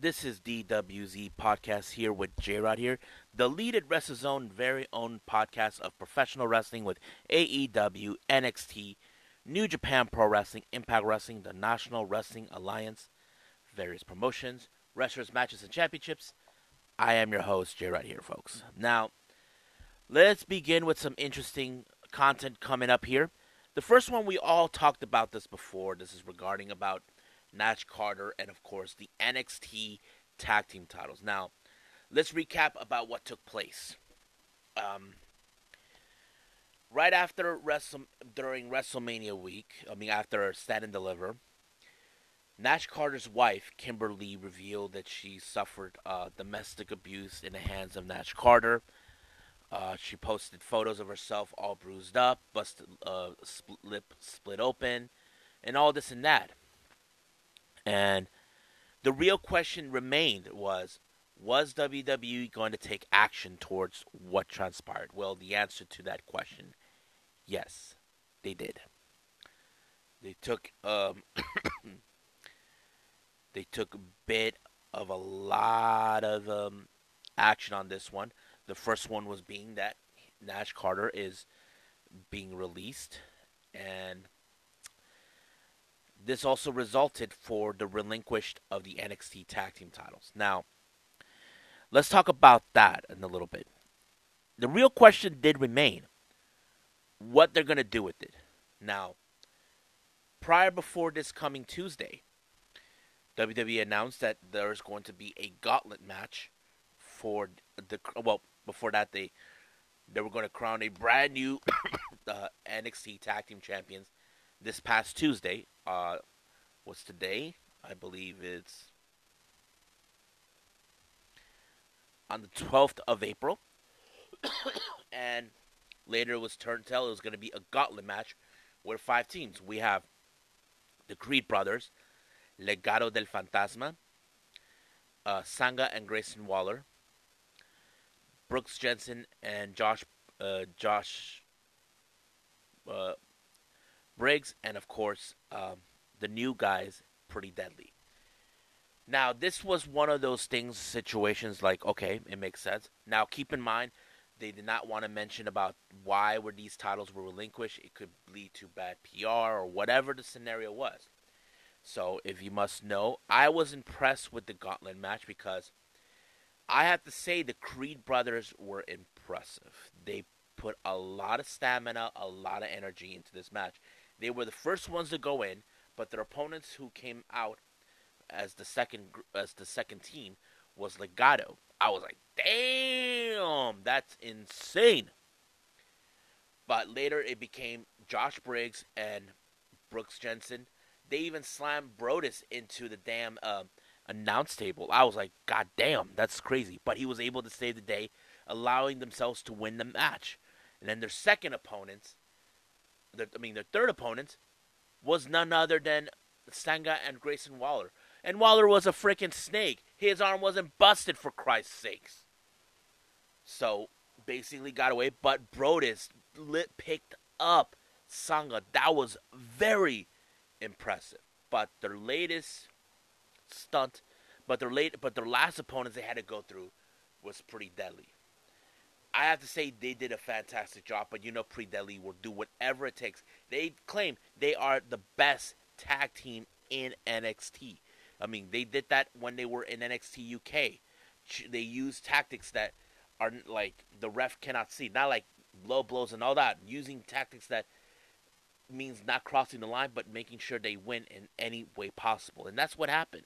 This is DWZ Podcast here with J Rod here, the lead at WrestleZone very own podcast of professional wrestling with AEW, NXT, New Japan Pro Wrestling, Impact Wrestling, the National Wrestling Alliance, various promotions, wrestlers, matches, and championships. I am your host, J Rod here, folks. Now, let's begin with some interesting content coming up here. The first one we all talked about this before. This is regarding about Nash Carter, and of course the NXT Tag Team titles. Now, let's recap about what took place. Um, right after Wrestle during WrestleMania week, I mean after Stand and Deliver, Nash Carter's wife Kimberly revealed that she suffered uh, domestic abuse in the hands of Nash Carter. Uh, she posted photos of herself all bruised up, busted uh, lip split open, and all this and that. And the real question remained was was WWE going to take action towards what transpired? Well, the answer to that question, yes, they did. They took um, they took a bit of a lot of um, action on this one. The first one was being that Nash Carter is being released, and this also resulted for the relinquished of the NXT tag team titles. Now, let's talk about that in a little bit. The real question did remain what they're going to do with it. Now, prior before this coming Tuesday, WWE announced that there's going to be a gauntlet match for the well before that they they were going to crown a brand new uh, NXT tag team champions this past Tuesday. Uh, what's today? I believe it's on the 12th of April. and later was turned tell it was going to be a gauntlet match with five teams. We have the Creed brothers, Legado del Fantasma, uh, Sanga and Grayson Waller, Brooks Jensen and Josh uh, Josh uh, Briggs, and of course, um, the new guys, Pretty Deadly. Now, this was one of those things, situations like, okay, it makes sense. Now, keep in mind, they did not want to mention about why were these titles were relinquished. It could lead to bad PR or whatever the scenario was. So, if you must know, I was impressed with the Gauntlet match because I have to say the Creed brothers were impressive. They put a lot of stamina, a lot of energy into this match. They were the first ones to go in, but their opponents who came out as the second as the second team was Legado. I was like, damn, that's insane. But later it became Josh Briggs and Brooks Jensen. They even slammed Brutus into the damn uh, announce table. I was like, God damn, that's crazy. But he was able to save the day, allowing themselves to win the match. And then their second opponents their, I mean, their third opponent was none other than Sanga and Grayson Waller. And Waller was a freaking snake. His arm wasn't busted for Christ's sakes. So basically got away, but Brutus lit, picked up Sanga. That was very impressive. But their latest stunt, but their late, but their last opponents they had to go through was pretty deadly. I have to say they did a fantastic job, but you know Pretty Deadly will do whatever it takes. They claim they are the best tag team in NXT. I mean, they did that when they were in NXT UK. They use tactics that are like the ref cannot see, not like low blows and all that. Using tactics that means not crossing the line, but making sure they win in any way possible, and that's what happened.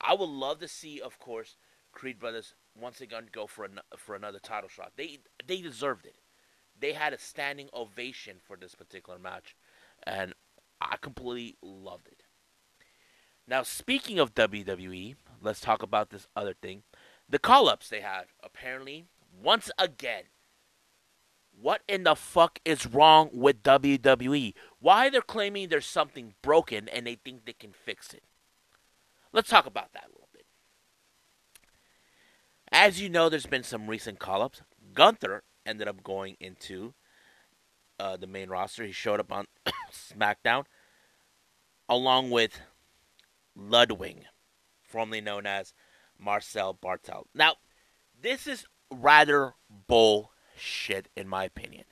I would love to see, of course, Creed Brothers once again go for an, for another title shot. They they deserved it. They had a standing ovation for this particular match, and I completely loved it. Now, speaking of WWE, let's talk about this other thing. The call ups they had. Apparently, once again, what in the fuck is wrong with WWE? Why they're claiming there's something broken and they think they can fix it? Let's talk about that. As you know, there's been some recent call ups. Gunther ended up going into uh, the main roster. He showed up on SmackDown along with Ludwig, formerly known as Marcel Barthel. Now, this is rather bullshit, in my opinion.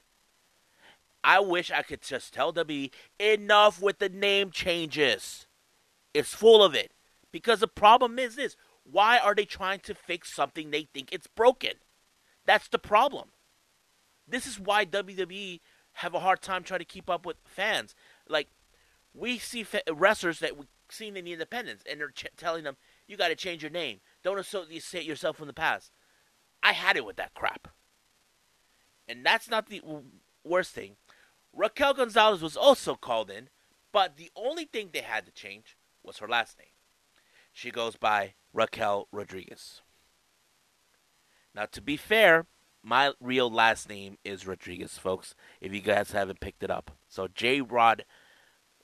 I wish I could just tell WWE enough with the name changes. It's full of it. Because the problem is this why are they trying to fix something they think it's broken? That's the problem. This is why WWE have a hard time trying to keep up with fans. Like, we see wrestlers that we've seen in the independents, and they're ch- telling them, you got to change your name. Don't associate yourself from the past. I had it with that crap. And that's not the worst thing. Raquel Gonzalez was also called in, but the only thing they had to change was her last name. She goes by Raquel Rodriguez. Now, to be fair, my real last name is Rodriguez, folks, if you guys haven't picked it up. So, J Rod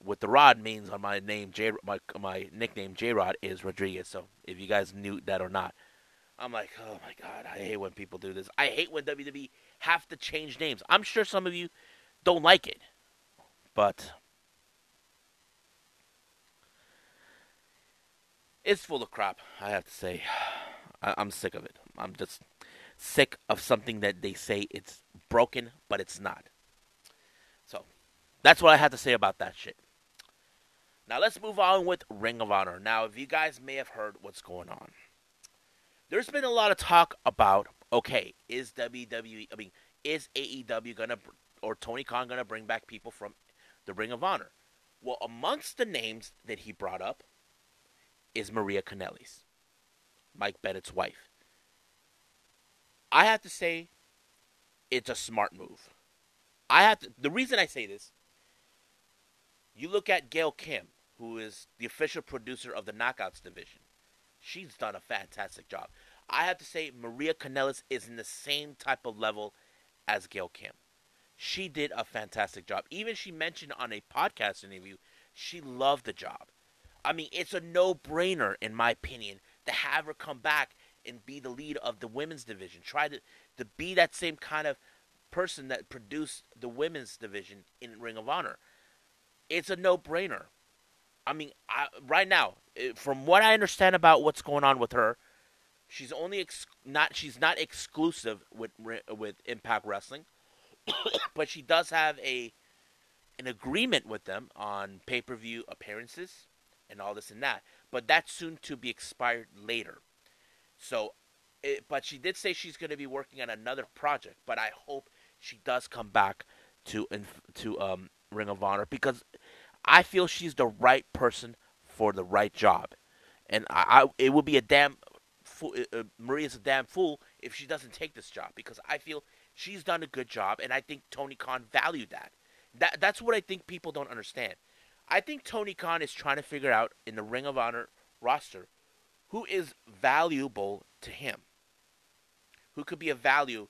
with the rod means on my name, J my, my nickname, J Rod, is Rodriguez. So, if you guys knew that or not, I'm like, oh my God, I hate when people do this. I hate when WWE have to change names. I'm sure some of you don't like it. But it's full of crap, I have to say. I, am sick of it. I'm just sick of something that they say it's broken, but it's not. So that's what I have to say about that shit. Now let's move on with Ring of Honor. Now, if you guys may have heard what's going on, there's been a lot of talk about okay, is WWE, I mean, is AEW gonna or Tony Khan going to bring back people from the Ring of Honor? Well, amongst the names that he brought up is Maria Kanellis, Mike Bennett's wife. I have to say, it's a smart move. I have to. The reason I say this, you look at Gail Kim, who is the official producer of the Knockouts division. She's done a fantastic job. I have to say, Maria Kanellis is in the same type of level as Gail Kim she did a fantastic job. Even she mentioned on a podcast interview, she loved the job. I mean, it's a no brainer, in my opinion, to have her come back and be the lead of the women's division. Try to, to be that same kind of person that produced the women's division in Ring of Honor. It's a no brainer. I mean, I, right now, eh, from what I understand about what's going on with her, she's only ex- not she's not exclusive with with Impact Wrestling. but she does have a an agreement with them on pay per view appearances and all this and that. But that's soon to be expired later. So, it, but she did say she's going to be working on another project. But I hope she does come back to to um, Ring of Honor because I feel she's the right person for the right job, and I, I it would be a damn fool. Uh, uh Maria's a damn fool if she doesn't take this job because I feel She's done a good job, and I think Tony Khan valued that. That that's what I think people don't understand. I think Tony Khan is trying to figure out in the Ring of Honor roster who is valuable to him, who could be a value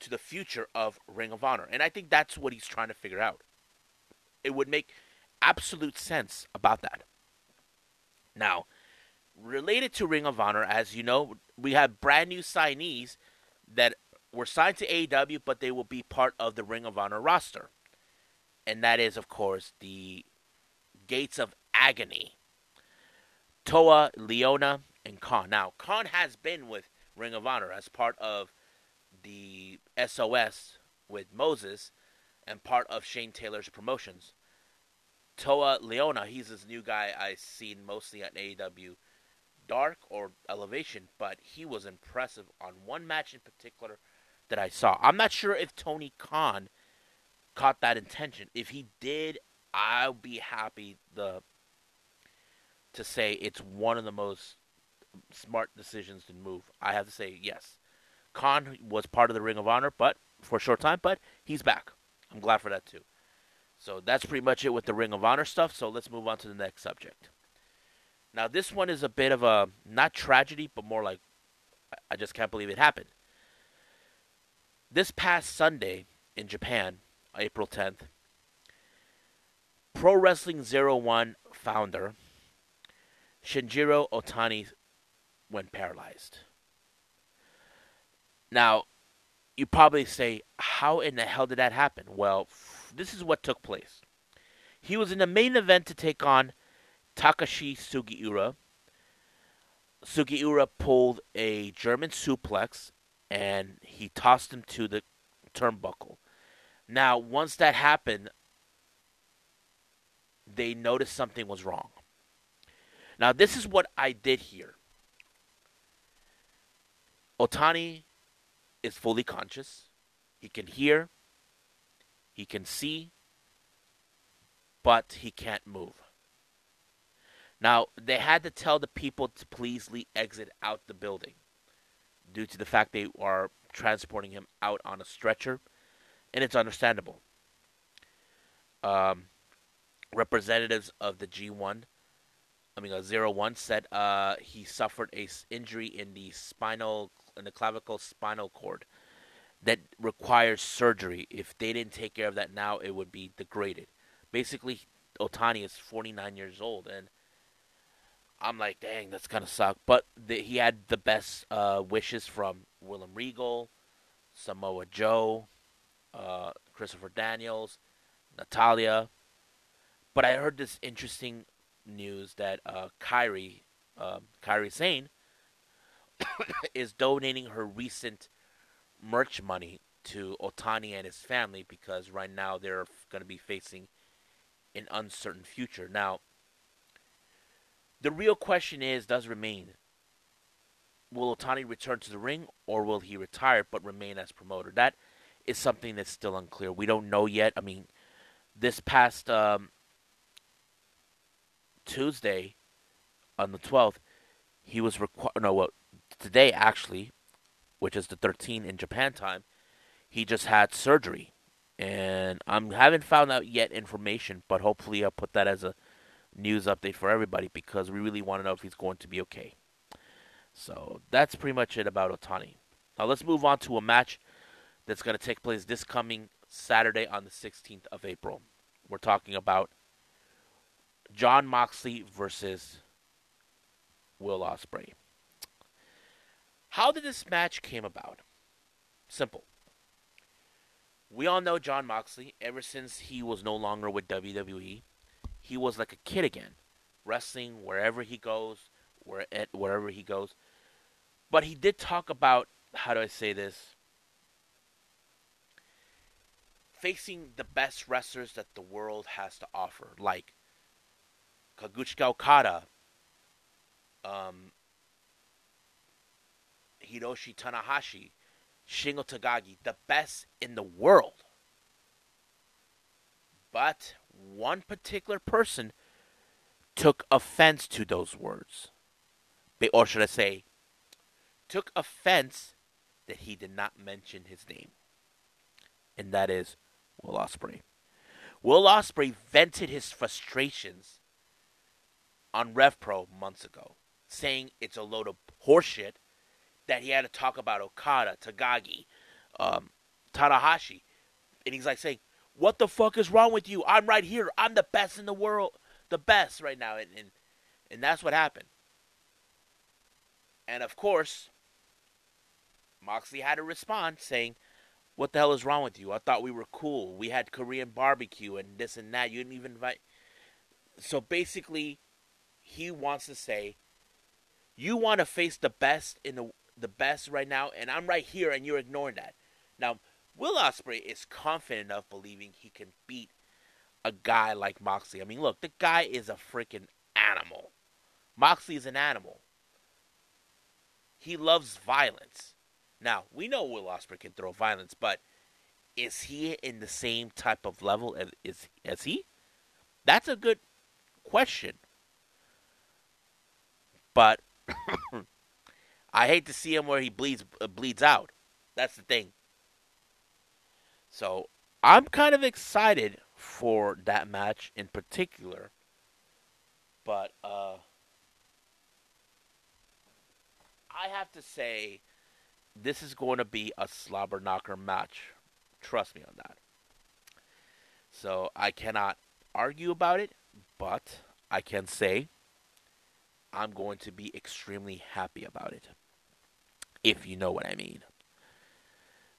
to the future of Ring of Honor, and I think that's what he's trying to figure out. It would make absolute sense about that. Now, related to Ring of Honor, as you know, we have brand new signees that were signed to AEW, but they will be part of the Ring of Honor roster. And that is, of course, the Gates of Agony. Toa, Liona, and Kaun. Now, Kaun has been with Ring of Honor as part of the SOS with Moses and part of Shane Taylor's promotions. Toa Liona, he's this new guy I've seen mostly at AEW Dark or Elevation, but he was impressive on one match in particular that I saw. I'm not sure if Tony Khan caught that intention. If he did, I'll be happy the to say it's one of the most smart decisions to move. I have to say yes. Kaun was part of the Ring of Honor, but for a short time, but he's back. I'm glad for that too. So that's pretty much it with the Ring of Honor stuff. So let's move on to the next subject. Now this one is a bit of a not tragedy, but more like I just can't believe it happened. This past Sunday in Japan, April 10th, Pro Wrestling Zero One founder Shinjiro Otani went paralyzed. Now, you probably say, how in the hell did that happen? Well, this is what took place. He was in the main event to take on Takashi Sugiura. Sugiura pulled a German suplex and he tossed him to the turnbuckle. Now, once that happened, they noticed something was wrong. Now, this is what I did here. Otani is fully conscious. He can hear, he can see, but he can't move. Now, they had to tell the people to please exit out the building due to the fact they are transporting him out on a stretcher, and it's understandable. Um, representatives of the G1, I mean, a zero one said uh, he suffered a injury in the spinal, in the clavicle spinal cord, that requires surgery. If they didn't take care of that now, it would be degraded. Basically, Otani is 49 years old, and I'm like, dang, that's gonna suck. But the, he had the best uh, wishes from William Regal, Samoa Joe, uh, Christopher Daniels, Natalya. But I heard this interesting news that uh, Kairi, um, Kairi Sane, is donating her recent merch money to Otani and his family because right now they're going to be facing an uncertain future. Now, the real question is does remain will Otani return to the ring or will he retire but remain as promoter? That is something that's still unclear. We don't know yet. I mean, this past um, Tuesday on the 12th, he was required. No, well, today actually, which is the 13th in Japan time, he just had surgery. And I haven't found out yet information, but hopefully I'll put that as a news update for everybody because we really want to know if he's going to be okay. So that's pretty much it about Otani. Now let's move on to a match that's going to take place this coming Saturday on the 16th of April. We're talking about Jon Moxley versus Will Ospreay. How did this match came about? Simple. We all know Jon Moxley ever since he was no longer with WWE he was like a kid again, wrestling wherever he goes, where wherever he goes. But he did talk about how do I say this? Facing the best wrestlers that the world has to offer, like Kazuchika Okada, um, Hiroshi Tanahashi, Shingo Takagi, the best in the world. But one particular person took offense to those words. Or should I say, took offense that he did not mention his name. And that is Will Ospreay. Will Ospreay vented his frustrations on RevPro months ago, saying it's a load of horseshit that he had to talk about Okada, Takagi, um, Tanahashi. And he's like saying, what the fuck is wrong with you? I'm right here. I'm the best in the world, the best right now, and and, and that's what happened. And of course, Moxley had to respond saying, "What the hell is wrong with you? I thought we were cool. We had Korean barbecue and this and that. You didn't even invite." So basically, he wants to say, "You want to face the best in the the best right now, and I'm right here, and you're ignoring that." Now, Will Ospreay is confident enough believing he can beat a guy like Moxley. I mean, look, the guy is a freaking animal. Moxley is an animal. He loves violence. Now, we know Will Ospreay can throw violence, but is he in the same type of level as is as he? That's a good question. But I hate to see him where he bleeds uh, bleeds out. That's the thing. So I'm kind of excited for that match in particular. But uh, I have to say, this is going to be a slobber knocker match. Trust me on that. So I cannot argue about it, but I can say I'm going to be extremely happy about it. If you know what I mean.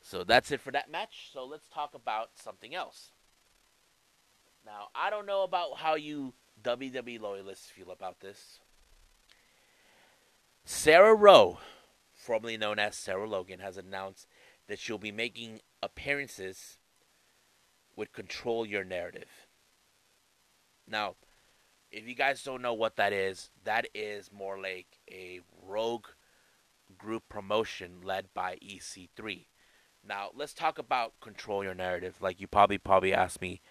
So that's it for that match. So let's talk about something else. Now, I don't know about how you WWE loyalists feel about this. Sarah Rowe, formerly known as Sarah Logan, has announced that she'll be making appearances with Control Your Narrative. Now, if you guys don't know what that is, that is more like a rogue group promotion led by EC3. Now, let's talk about Control Your Narrative. Like you probably probably asked me,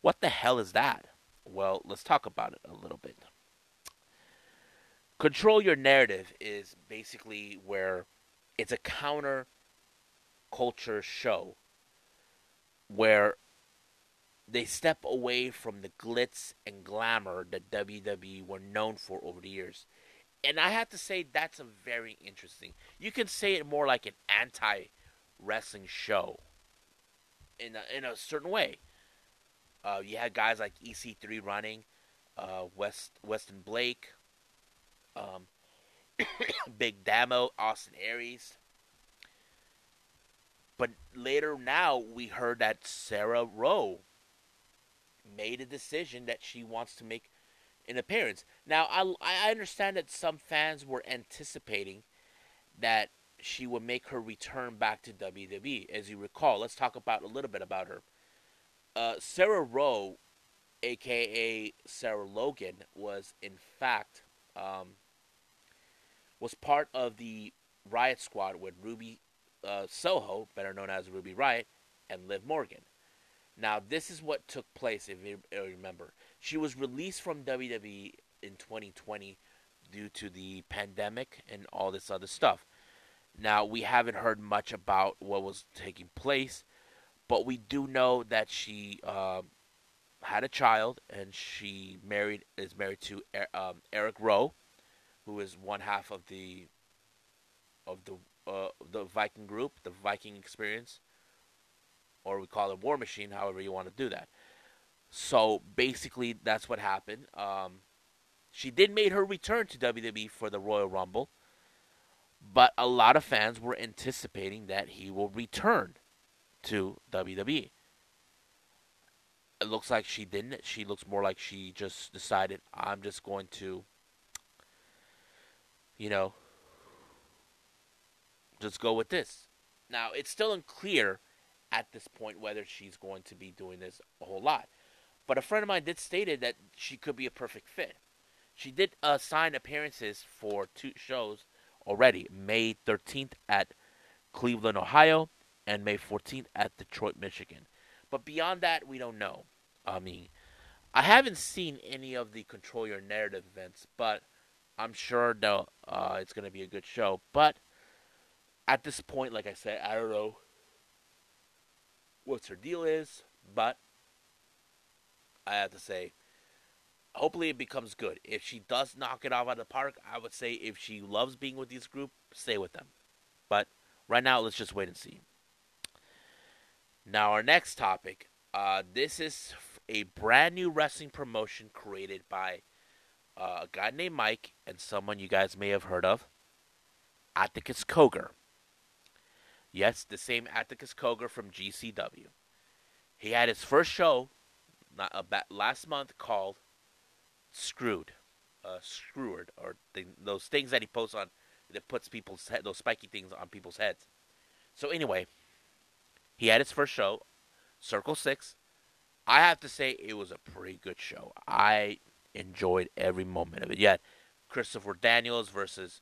what the hell is that? Well, let's talk about it a little bit. Control Your Narrative is basically where it's a counter culture show where they step away from the glitz and glamour that WWE were known for over the years. And I have to say that's a very interesting. You can say it more like an anti wrestling show in a, in a certain way. Uh, you had guys like EC3 running, uh, West Weston Blake, um, Big Damo, Austin Aries. But later now we heard that Sarah Rowe made a decision that she wants to make an appearance. Now I I understand that some fans were anticipating that she would make her return back to WWE. As you recall, let's talk about a little bit about her. Uh, Sarah Rowe, aka Sarah Logan, was in fact um, was part of the Riot Squad with Ruby uh, Soho, better known as Ruby Riott, and Liv Morgan. Now, this is what took place, if you remember. She was released from WWE in 2020 due to the pandemic and all this other stuff. Now, we haven't heard much about what was taking place, but we do know that she um, had a child and she married is married to um, Erik Rowe, who is one half of the of the uh, the Viking group, the Viking experience, or we call it War Machine, however you want to do that. So basically, that's what happened. Um, she did make her return to WWE for the Royal Rumble, but a lot of fans were anticipating that he will return to WWE. It looks like she didn't. She looks more like she just decided, I'm just going to, you know, just go with this. Now, it's still unclear at this point whether she's going to be doing this a whole lot. But a friend of mine did stated that she could be a perfect fit. She did uh, sign appearances for two shows already. May 13th at Cleveland, Ohio, and May 14th at Detroit, Michigan. But beyond that, we don't know. I mean, I haven't seen any of the Control Your Narrative events, but I'm sure uh, it's going to be a good show. But at this point, like I said, I don't know what her deal is, but I have to say, hopefully it becomes good. If she does knock it off of the park, I would say if she loves being with this group, stay with them. But right now, let's just wait and see. Now, our next topic. Uh, this is a brand new wrestling promotion created by uh, a guy named Mike and someone you guys may have heard of, I think it's Cogar. Yes, the same Atticus Cogar from GCW. He had his first show not, uh, last month called Screwed, uh, Screwed, or th- those things that he posts on that puts people's head, those spiky things on people's heads. So anyway, he had his first show, Circle Six. I have to say it was a pretty good show. I enjoyed every moment of it. Yeah, Christopher Daniels versus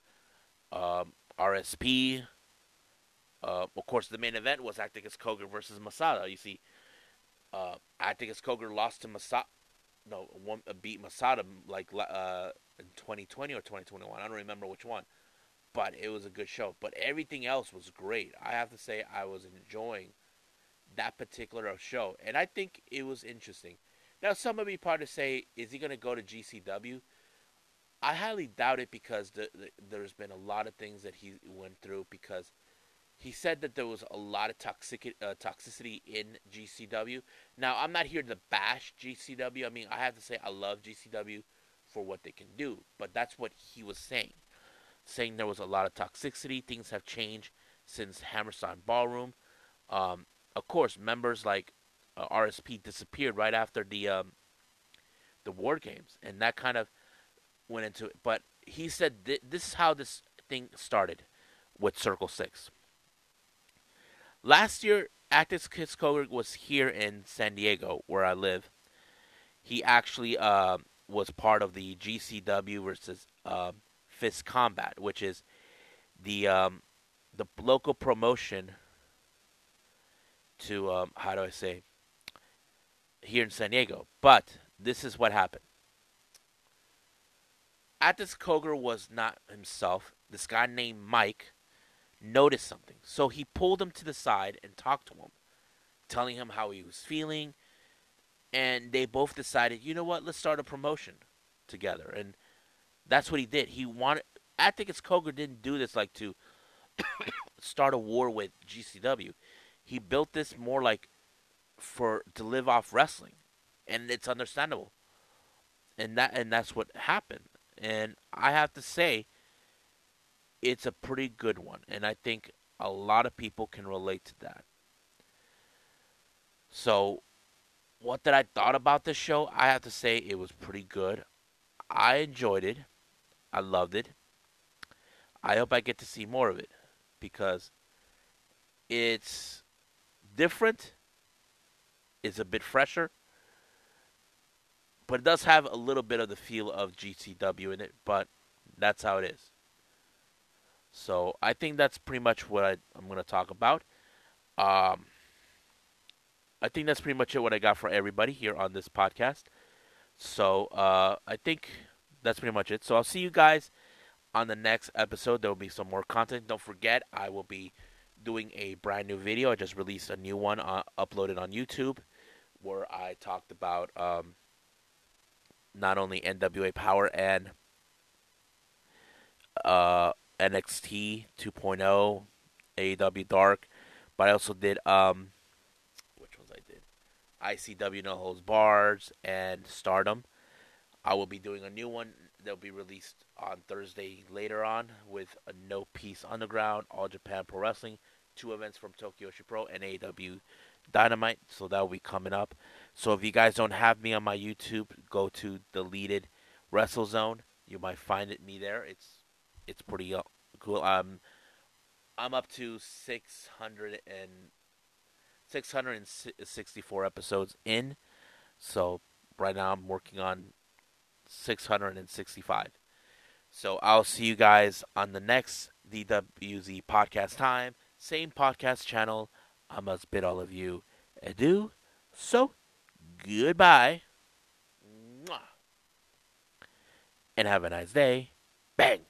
um, RSP. Uh, of course, the main event was Atticus Cogar versus Masada. You see, uh, Atticus Cogar lost to Masada. No, one, uh, beat Masada like uh, in 2020 or 2021. I don't remember which one, but it was a good show. But everything else was great. I have to say, I was enjoying that particular show, and I think it was interesting. Now, some of me probably say, is he going to go to GCW? I highly doubt it because the, the, there's been a lot of things that he went through because – he said that there was a lot of toxic uh, toxicity in GCW. Now, I'm not here to bash GCW. I mean, I have to say I love GCW for what they can do, but that's what he was saying. Saying there was a lot of toxicity, things have changed since Hammerstein Ballroom. Um, of course, members like uh, RSP disappeared right after the um, the War Games, and that kind of went into it. But he said th- this is how this thing started with Circle Six. Last year, Atticus Cogar was here in San Diego, where I live. He actually uh, was part of the GCW versus uh, Fist Combat, which is the um, the local promotion to um, how do I say here in San Diego. But this is what happened. Atticus Cogar was not himself. This guy named Mike noticed something. So he pulled him to the side and talked to him, telling him how he was feeling. And they both decided, you know what, let's start a promotion together. And that's what he did. He wanted. I think it's Cogar didn't do this like to start a war with GCW. He built this more like for to live off wrestling, and it's understandable. And that and that's what happened. And I have to say, it's a pretty good one, and I think a lot of people can relate to that. So, what did I thought about this show? I have to say it was pretty good. I enjoyed it. I loved it. I hope I get to see more of it because it's different. It's a bit fresher. But it does have a little bit of the feel of GCW in it, but that's how it is. So I think that's pretty much what I, am going to talk about. Um, I think that's pretty much it what I got for everybody here on this podcast. So uh, I think that's pretty much it. So I'll see you guys on the next episode. There will be some more content. Don't forget, I will be doing a brand new video. I just released a new one uh, uploaded on YouTube where I talked about um, not only NWA Power and uh, NXT 2.0, AEW Dark, but I also did um, which ones I did, ICW No Holds Bars and Stardom. I will be doing a new one that'll be released on Thursday later on with a No Peace Underground, All Japan Pro Wrestling, two events from Tokyo Pro and AEW Dynamite. So that will be coming up. So if you guys don't have me on my YouTube, go to deleted Wrestle Zone. You might find it me there. It's it's pretty uh, cool. Um, I'm up to 600 and 664 episodes in. So right now I'm working on 665. So I'll see you guys on the next DWZ podcast time. Same podcast channel. I must bid all of you adieu. So goodbye. And have a nice day. Bang.